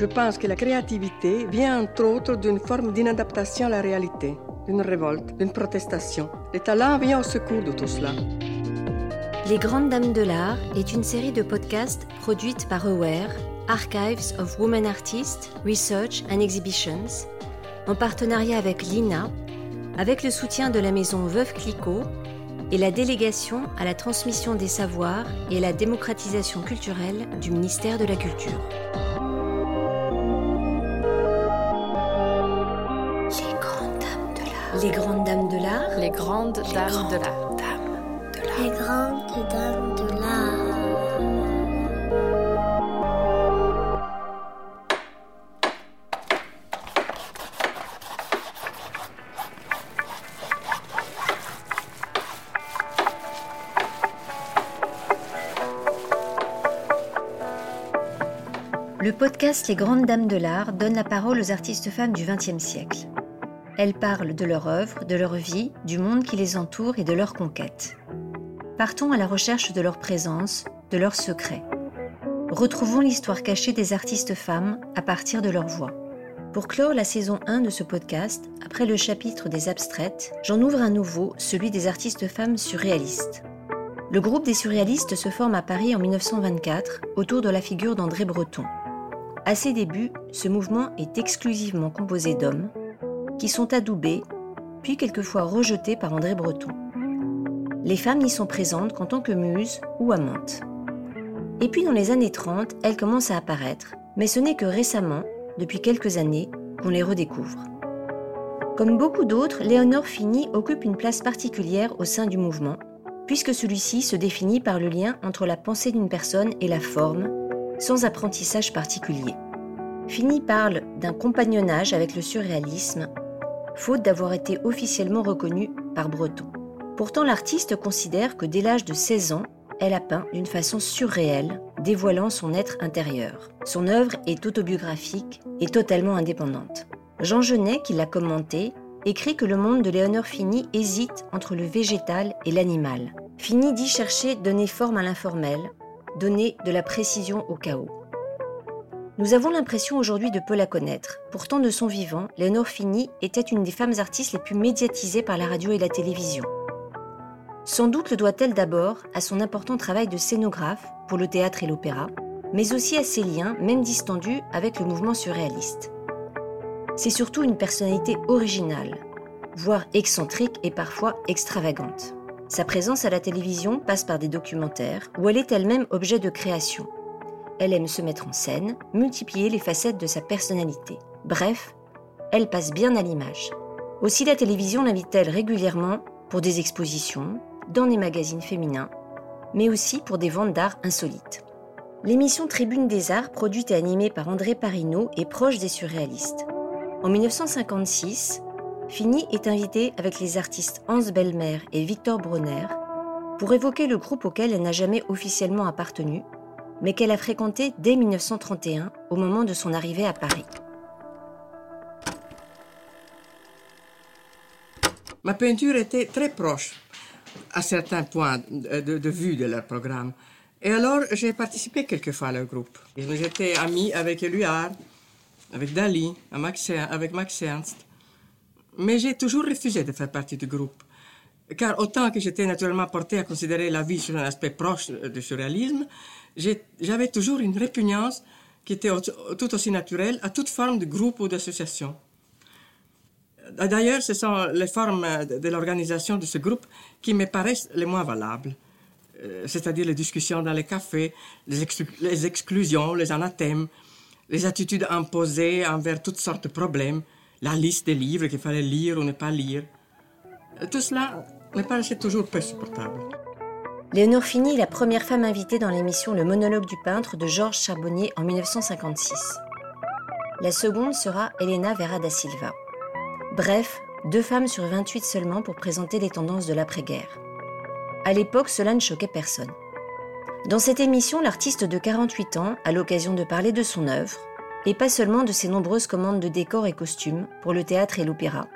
Je pense que la créativité vient entre autres d'une forme d'inadaptation à la réalité, d'une révolte, d'une protestation. Le talent vient au secours de tout cela. Les Grandes Dames de l'Art est une série de podcasts produite par Aware, Archives of Women Artists, Research and Exhibitions, en partenariat avec l'INA, avec le soutien de la maison Veuve Clicquot et la délégation à la transmission des savoirs et la démocratisation culturelle du ministère de la Culture. Les grandes dames de l'art. Les grandes dames de l'art. Les grandes dames de l'art. Le podcast Les Grandes Dames de l'Art donne la parole aux artistes femmes du XXe siècle. Elles parlent de leur œuvre, de leur vie, du monde qui les entoure et de leurs conquêtes. Partons à la recherche de leur présence, de leurs secrets. Retrouvons l'histoire cachée des artistes femmes à partir de leur voix. Pour clore la saison 1 de ce podcast, après le chapitre des abstraites, j'en ouvre un nouveau, celui des artistes femmes surréalistes. Le groupe des surréalistes se forme à Paris en 1924 autour de la figure d'André Breton. À ses débuts, ce mouvement est exclusivement composé d'hommes, qui sont adoubés, puis quelquefois rejetés par André Breton. Les femmes n'y sont présentes qu'en tant que muses ou amantes. Et puis dans les années 30, elles commencent à apparaître, mais ce n'est que récemment, depuis quelques années, qu'on les redécouvre. Comme beaucoup d'autres, Léonore Fini occupe une place particulière au sein du mouvement, puisque celui-ci se définit par le lien entre la pensée d'une personne et la forme, sans apprentissage particulier. Fini parle d'un compagnonnage avec le surréalisme, faute d'avoir été officiellement reconnu par Breton. Pourtant, l'artiste considère que dès l'âge de 16 ans, elle a peint d'une façon surréelle, dévoilant son être intérieur. Son œuvre est autobiographique et totalement indépendante. Jean Genet, qui l'a commenté, écrit que le monde de Léonore Fini hésite entre le végétal et l'animal. Fini dit chercher donner forme à l'informel, donner de la précision au chaos. Nous avons l'impression aujourd'hui de peu la connaître. Pourtant, de son vivant, Léonore Fini était une des femmes artistes les plus médiatisées par la radio et la télévision. Sans doute le doit-elle d'abord à son important travail de scénographe pour le théâtre et l'opéra, mais aussi à ses liens, même distendus, avec le mouvement surréaliste. C'est surtout une personnalité originale, voire excentrique et parfois extravagante. Sa présence à la télévision passe par des documentaires où elle est elle-même objet de création. Elle aime se mettre en scène, multiplier les facettes de sa personnalité. Bref, elle passe bien à l'image. Aussi la télévision l'invite-t-elle régulièrement pour des expositions, dans des magazines féminins, mais aussi pour des ventes d'art insolites. L'émission Tribune des Arts, produite et animée par André Parino, est proche des surréalistes. En 1956, Fini est invitée avec les artistes Hans Bellmer et Victor Bronner pour évoquer le groupe auquel elle n'a jamais officiellement appartenu, mais qu'elle a fréquenté dès 1931 au moment de son arrivée à Paris. Ma peinture était très proche à certains points de, vue de leur programme. Et alors, j'ai participé quelquefois à leur groupe. J'étais amie avec Éluard, avec Dali, avec Max Ernst. Mais j'ai toujours refusé de faire partie du groupe. Car autant que j'étais naturellement porté à considérer la vie sur un aspect proche du surréalisme, j'avais toujours une répugnance qui était tout aussi naturelle à toute forme de groupe ou d'association. D'ailleurs, ce sont les formes de l'organisation de ce groupe qui me paraissent les moins valables. Euh, c'est-à-dire les discussions dans les cafés, les, les, exclusions, les anathèmes, les attitudes imposées envers toutes sortes de problèmes, la liste des livres qu'il fallait lire ou ne pas lire. Euh, tout cela me paraissait toujours peu supportable. Léonore Fini est la première femme invitée dans l'émission Le monologue du peintre de Georges Charbonnier en 1956. La seconde sera Elena Vera da Silva. Bref, deux femmes sur 28 seulement pour présenter les tendances de l'après-guerre. À l'époque, cela ne choquait personne. Dans cette émission, l'artiste de 48 ans a l'occasion de parler de son œuvre, et pas seulement de ses nombreuses commandes de décors et costumes pour le théâtre et l'opéra.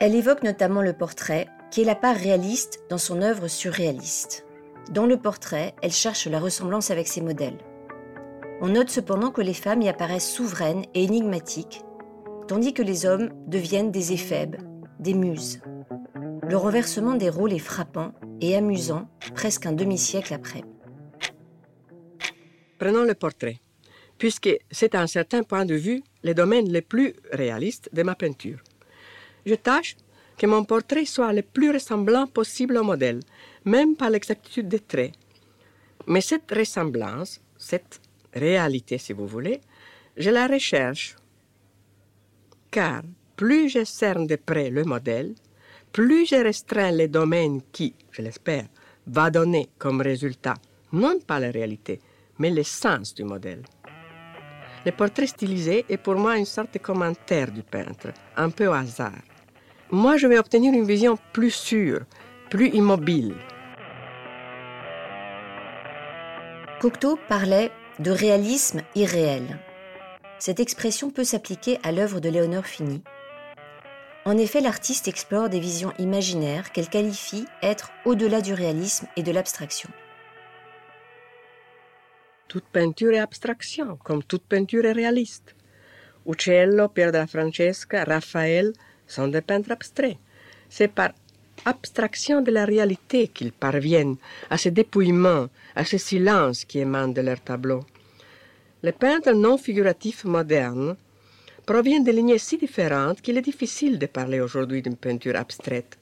Elle évoque notamment le portrait, qui est la part réaliste dans son œuvre surréaliste. Dans le portrait, elle cherche la ressemblance avec ses modèles. On note cependant que les femmes y apparaissent souveraines et énigmatiques, tandis que les hommes deviennent des éphèbes, des muses. Le reversement des rôles est frappant et amusant presque un demi-siècle après. Prenons le portrait, puisque c'est à un certain point de vue le domaine le plus réaliste de ma peinture. Je tâche que mon portrait soit le plus ressemblant possible au modèle, même par l'exactitude des traits. Mais cette ressemblance, cette réalité si vous voulez, je la recherche. Car plus je cerne de près le modèle, plus je restreins les domaines qui, je l'espère, va donner comme résultat non pas la réalité, mais l'essence du modèle. Le portrait stylisé est pour moi une sorte de commentaire du peintre, un peu au hasard. Moi, je vais obtenir une vision plus sûre, plus immobile. Cocteau parlait de réalisme irréel. Cette expression peut s'appliquer à l'œuvre de Léonore Fini. En effet, l'artiste explore des visions imaginaires qu'elle qualifie être au-delà du réalisme et de l'abstraction. Toute peinture est abstraction, comme toute peinture est réaliste. Uccello, Pier della Francesca, Raphaël sont des peintres abstraits. C'est par abstraction de la réalité qu'ils parviennent à ce dépouillement, à ce silence qui émane de leurs tableaux. Les peintres non figuratifs modernes proviennent de lignées si différentes qu'il est difficile de parler aujourd'hui d'une peinture abstraite.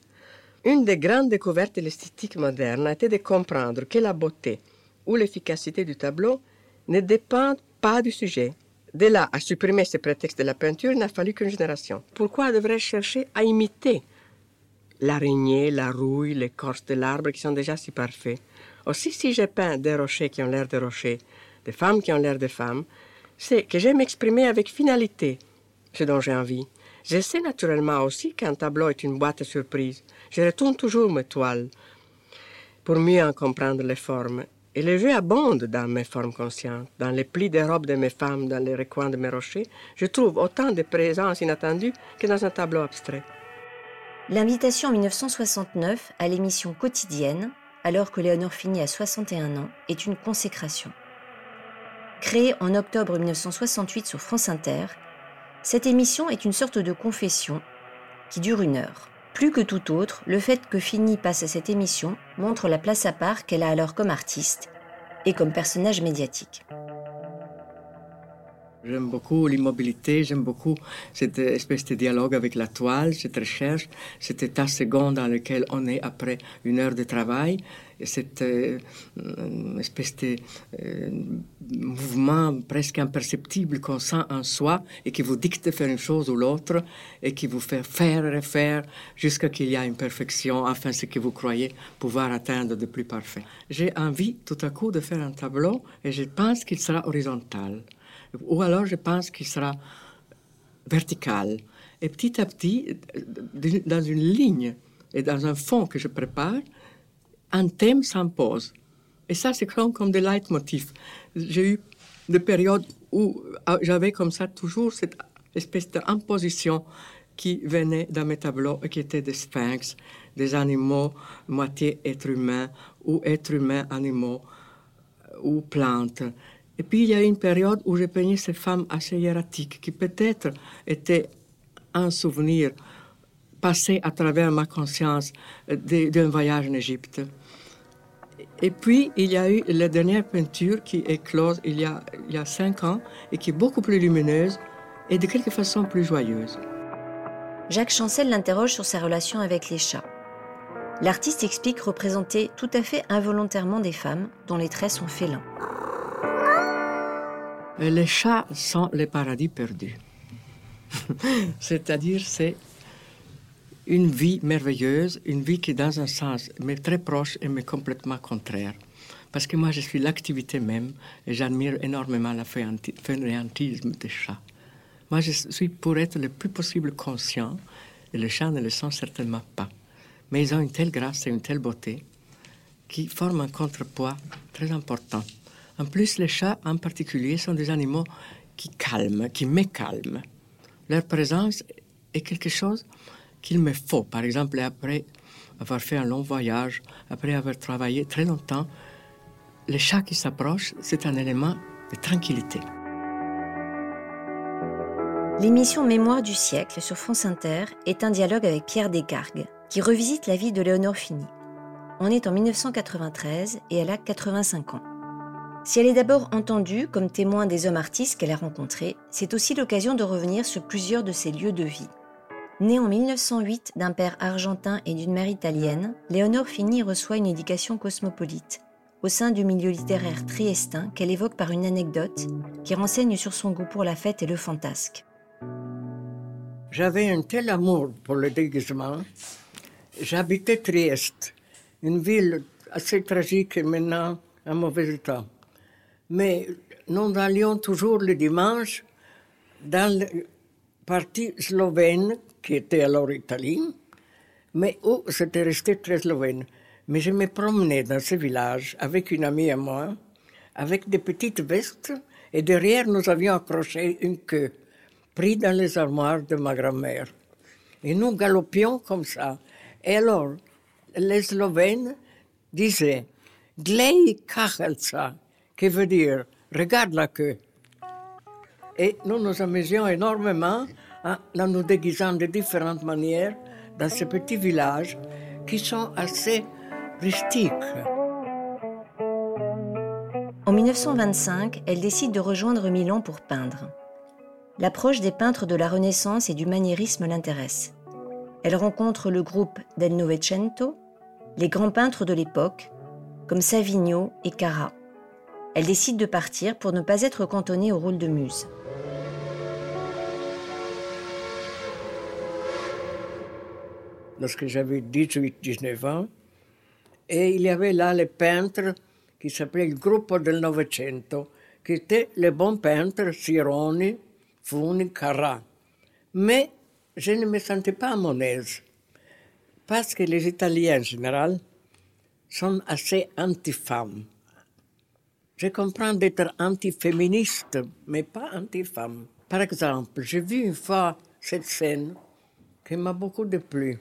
Une des grandes découvertes de l'esthétique moderne a été de comprendre que la beauté, où l'efficacité du tableau ne dépend pas du sujet. De là à supprimer ce prétexte de la peinture, il n'a fallu qu'une génération. Pourquoi devrais-je chercher à imiter l'araignée, la rouille, l'écorce de l'arbre qui sont déjà si parfaits Aussi, si j'ai peint des rochers qui ont l'air de rochers, des femmes qui ont l'air de femmes, c'est que j'aime exprimer avec finalité ce dont j'ai envie. Je sais naturellement aussi qu'un tableau est une boîte à surprise. Je retourne toujours mes toiles pour mieux en comprendre les formes et le jeu abonde dans mes formes conscientes, dans les plis des robes de mes femmes, dans les recoins de mes rochers. Je trouve autant de présences inattendues que dans un tableau abstrait. L'invitation en 1969 à l'émission quotidienne, alors que Léonore Fini a 61 ans, est une consécration. Créée en octobre 1968 sur France Inter, cette émission est une sorte de confession qui dure une heure. Plus que tout autre, le fait que Fini passe à cette émission montre la place à part qu'elle a alors comme artiste et comme personnage médiatique. J'aime beaucoup l'immobilité, j'aime beaucoup cette espèce de dialogue avec la toile, cette recherche, cet état second dans lequel on est après une heure de travail cette euh, espèce de euh, mouvement presque imperceptible qu'on sent en soi et qui vous dicte de faire une chose ou l'autre et qui vous fait faire et refaire jusqu'à qu'il y ait une perfection, enfin ce que vous croyez pouvoir atteindre de plus parfait. J'ai envie tout à coup de faire un tableau et je pense qu'il sera horizontal. Ou alors je pense qu'il sera vertical. Et petit à petit, dans une ligne et dans un fond que je prépare, un thème s'impose. Et ça, c'est comme, comme des leitmotifs. J'ai eu des périodes où ah, j'avais comme ça toujours cette espèce d'imposition qui venait dans mes tableaux et qui étaient des sphinx, des animaux moitié êtres humains ou êtres humains animaux ou plantes. Et puis il y a une période où j'ai peigné ces femmes assez hiératiques qui peut-être étaient un souvenir passé à travers ma conscience euh, d'un voyage en Égypte. Et puis, il y a eu la dernière peinture qui est close il y, a, il y a cinq ans et qui est beaucoup plus lumineuse et de quelque façon plus joyeuse. Jacques Chancel l'interroge sur sa relation avec les chats. L'artiste explique représenter tout à fait involontairement des femmes dont les traits sont félins. Les chats sont les paradis perdus. C'est-à-dire, c'est une vie merveilleuse, une vie qui, dans un sens, m'est très proche et m'est complètement contraire. Parce que moi, je suis l'activité même et j'admire énormément la fainéantisme des chats. Moi, je suis pour être le plus possible conscient, et les chats ne le sont certainement pas. Mais ils ont une telle grâce et une telle beauté qui forment un contrepoids très important. En plus, les chats en particulier sont des animaux qui calment, qui me calment. Leur présence est quelque chose qu'il me faut. Par exemple, après avoir fait un long voyage, après avoir travaillé très longtemps, le chat qui s'approche, c'est un élément de tranquillité. L'émission Mémoire du siècle sur France Inter est un dialogue avec Pierre Descargues, qui revisite la vie de Léonore Fini. On est en 1993 et elle a 85 ans. Si elle est d'abord entendue comme témoin des hommes artistes qu'elle a rencontrés, c'est aussi l'occasion de revenir sur plusieurs de ses lieux de vie. Née en 1908 d'un père argentin et d'une mère italienne, Léonore Fini reçoit une éducation cosmopolite au sein du milieu littéraire triestin qu'elle évoque par une anecdote qui renseigne sur son goût pour la fête et le fantasque. J'avais un tel amour pour le déguisement. J'habitais Trieste, une ville assez tragique et maintenant en mauvais état. Mais nous allions toujours le dimanche dans le parti slovène, qui était alors Italie, mais où c'était resté très slovène. Mais je me promenais dans ce village avec une amie à moi, avec des petites vestes, et derrière nous avions accroché une queue pris dans les armoires de ma grand-mère. Et nous galopions comme ça. Et alors, les Slovènes disaient Glej kachelca, qui veut dire regarde la queue. Et nous nous amusions énormément en nous déguisant de différentes manières dans ces petits villages qui sont assez rustiques. En 1925, elle décide de rejoindre Milan pour peindre. L'approche des peintres de la Renaissance et du maniérisme l'intéresse. Elle rencontre le groupe del Novecento, les grands peintres de l'époque, comme Savigno et Cara. Elle décide de partir pour ne pas être cantonnée au rôle de muse. Lorsque j'avais 18-19 ans, et il y avait là les peintres qui s'appelaient le Gruppo del Novecento, qui étaient les bons peintres, Sironi, Funi, Carra. Mais je ne me sentais pas à mon aise, parce que les Italiens en général sont assez anti-femmes. Je comprends d'être anti-féministe, mais pas anti-femme. Par exemple, j'ai vu une fois cette scène qui m'a beaucoup déplu.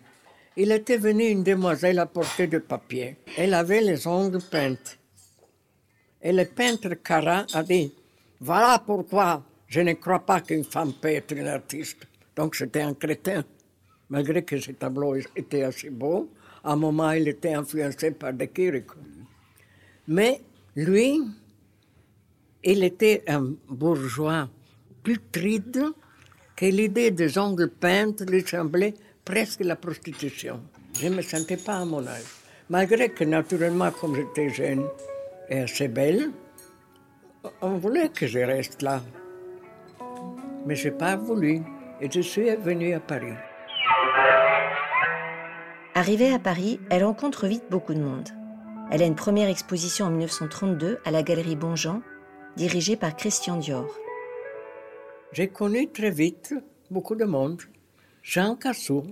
Il était venu une demoiselle à portée de papier. Elle avait les ongles peints. Et le peintre Cara a dit Voilà pourquoi je ne crois pas qu'une femme peut être une artiste. Donc c'était un crétin. Malgré que ce tableau était assez beau, à un moment il était influencé par De Chirico. Mais lui, il était un bourgeois plus triste que l'idée des ongles peints lui semblait presque la prostitution. Je ne me sentais pas à mon âge. Malgré que naturellement, comme j'étais jeune et assez belle, on voulait que je reste là mais je n'ai pas voulu et je suis venue à Paris. Arrivée à Paris, elle rencontre vite beaucoup de monde. Elle a une première exposition en 1932 à la Galerie Bonjean, dirigée par Christian Dior. J'ai connu très vite beaucoup de monde. Jean Cassou.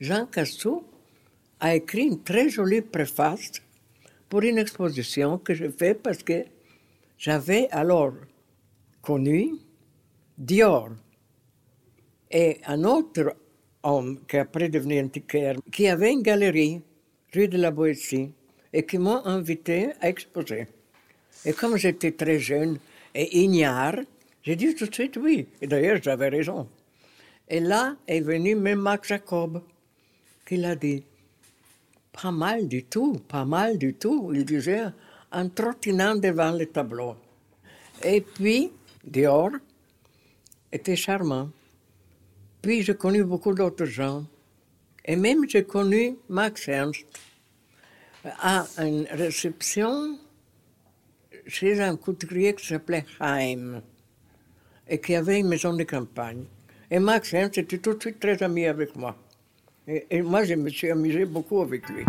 Jean Cassou a écrit une très jolie préface pour une exposition que j'ai faite parce que j'avais alors connu Dior et un autre homme qui après devenu antiquaire, qui avait une galerie rue de la Boétie et qui m'a invité à exposer. Et comme j'étais très jeune et ignare, j'ai dit tout de suite oui. Et d'ailleurs, j'avais raison. Et là est venu même Max Jacob, qui l'a dit pas mal du tout, pas mal du tout, il disait en trottinant devant le tableau. Et puis, Dior, était charmant. Puis j'ai connu beaucoup d'autres gens. Et même j'ai connu Max Ernst à une réception chez un couturier qui s'appelait Haim et qui avait une maison de campagne. Et Max Ernst était tout de suite très ami avec moi. Et, et moi, je me suis amusé beaucoup avec lui.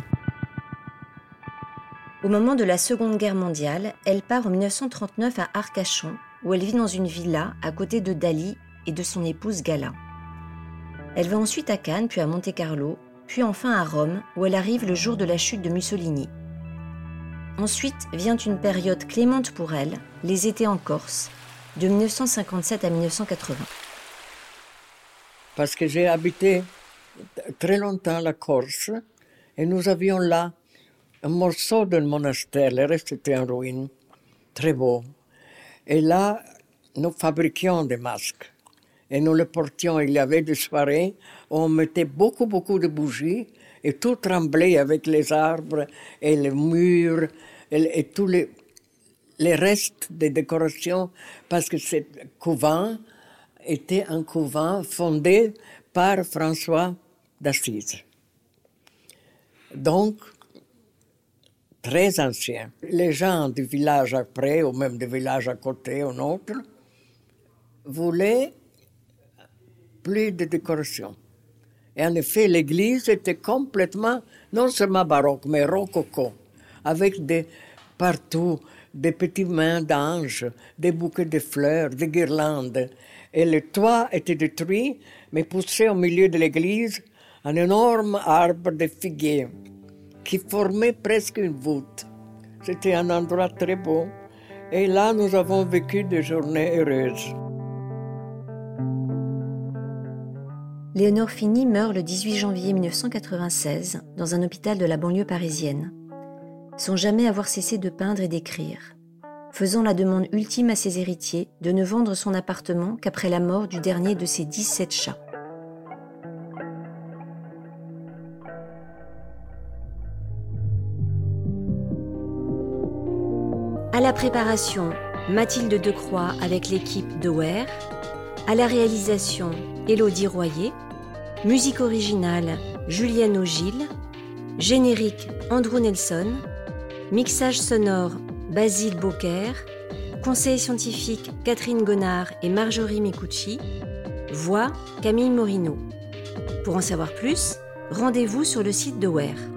Au moment de la Seconde Guerre mondiale, elle part en 1939 à Arcachon où elle vit dans une villa à côté de Dali et de son épouse Gala. Elle va ensuite à Cannes, puis à Monte-Carlo, puis enfin à Rome, où elle arrive le jour de la chute de Mussolini. Ensuite vient une période clémente pour elle, les étés en Corse, de 1957 à 1980. Parce que j'ai habité très longtemps la Corse et nous avions là un morceau d'un monastère, le reste était en ruine, très beau. Et là, nous fabriquions des masques. Et nous les portions. Il y avait des soirées où on mettait beaucoup, beaucoup de bougies et tout tremblait avec les arbres et les murs et, tous les, les restes des décorations parce que ce couvent était un couvent fondé par François d'Assise. Donc, très ancien. Les gens du village après, ou même du village à côté, ou autre, voulaient plus de décoration. Et en effet, l'église était complètement, non seulement baroque, mais rococo, avec des, partout des petites mains d'anges, des bouquets de fleurs, des guirlandes. Et le toit était détruit, mais poussé au milieu de l'église un énorme arbre de figuier qui formait presque une voûte. C'était un endroit très beau. Et là, nous avons vécu des journées heureuses. Léonore Fini meurt le 18 janvier 1996 dans un hôpital de la banlieue parisienne, sans jamais avoir cessé de peindre et d'écrire, faisant la demande ultime à ses héritiers de ne vendre son appartement qu'après la mort du dernier de ses 17 chats. À la préparation, Mathilde Decroix avec l'équipe de Ware. À la réalisation, Élodie Royer. Musique originale, Julienne Ogil. Générique, Andrew Nelson. Mixage sonore, Basile Beaucaire. Conseil scientifique, Catherine Gonard et Marjorie Micucci. Voix, Camille Morino. Pour en savoir plus, rendez-vous sur le site de Ware.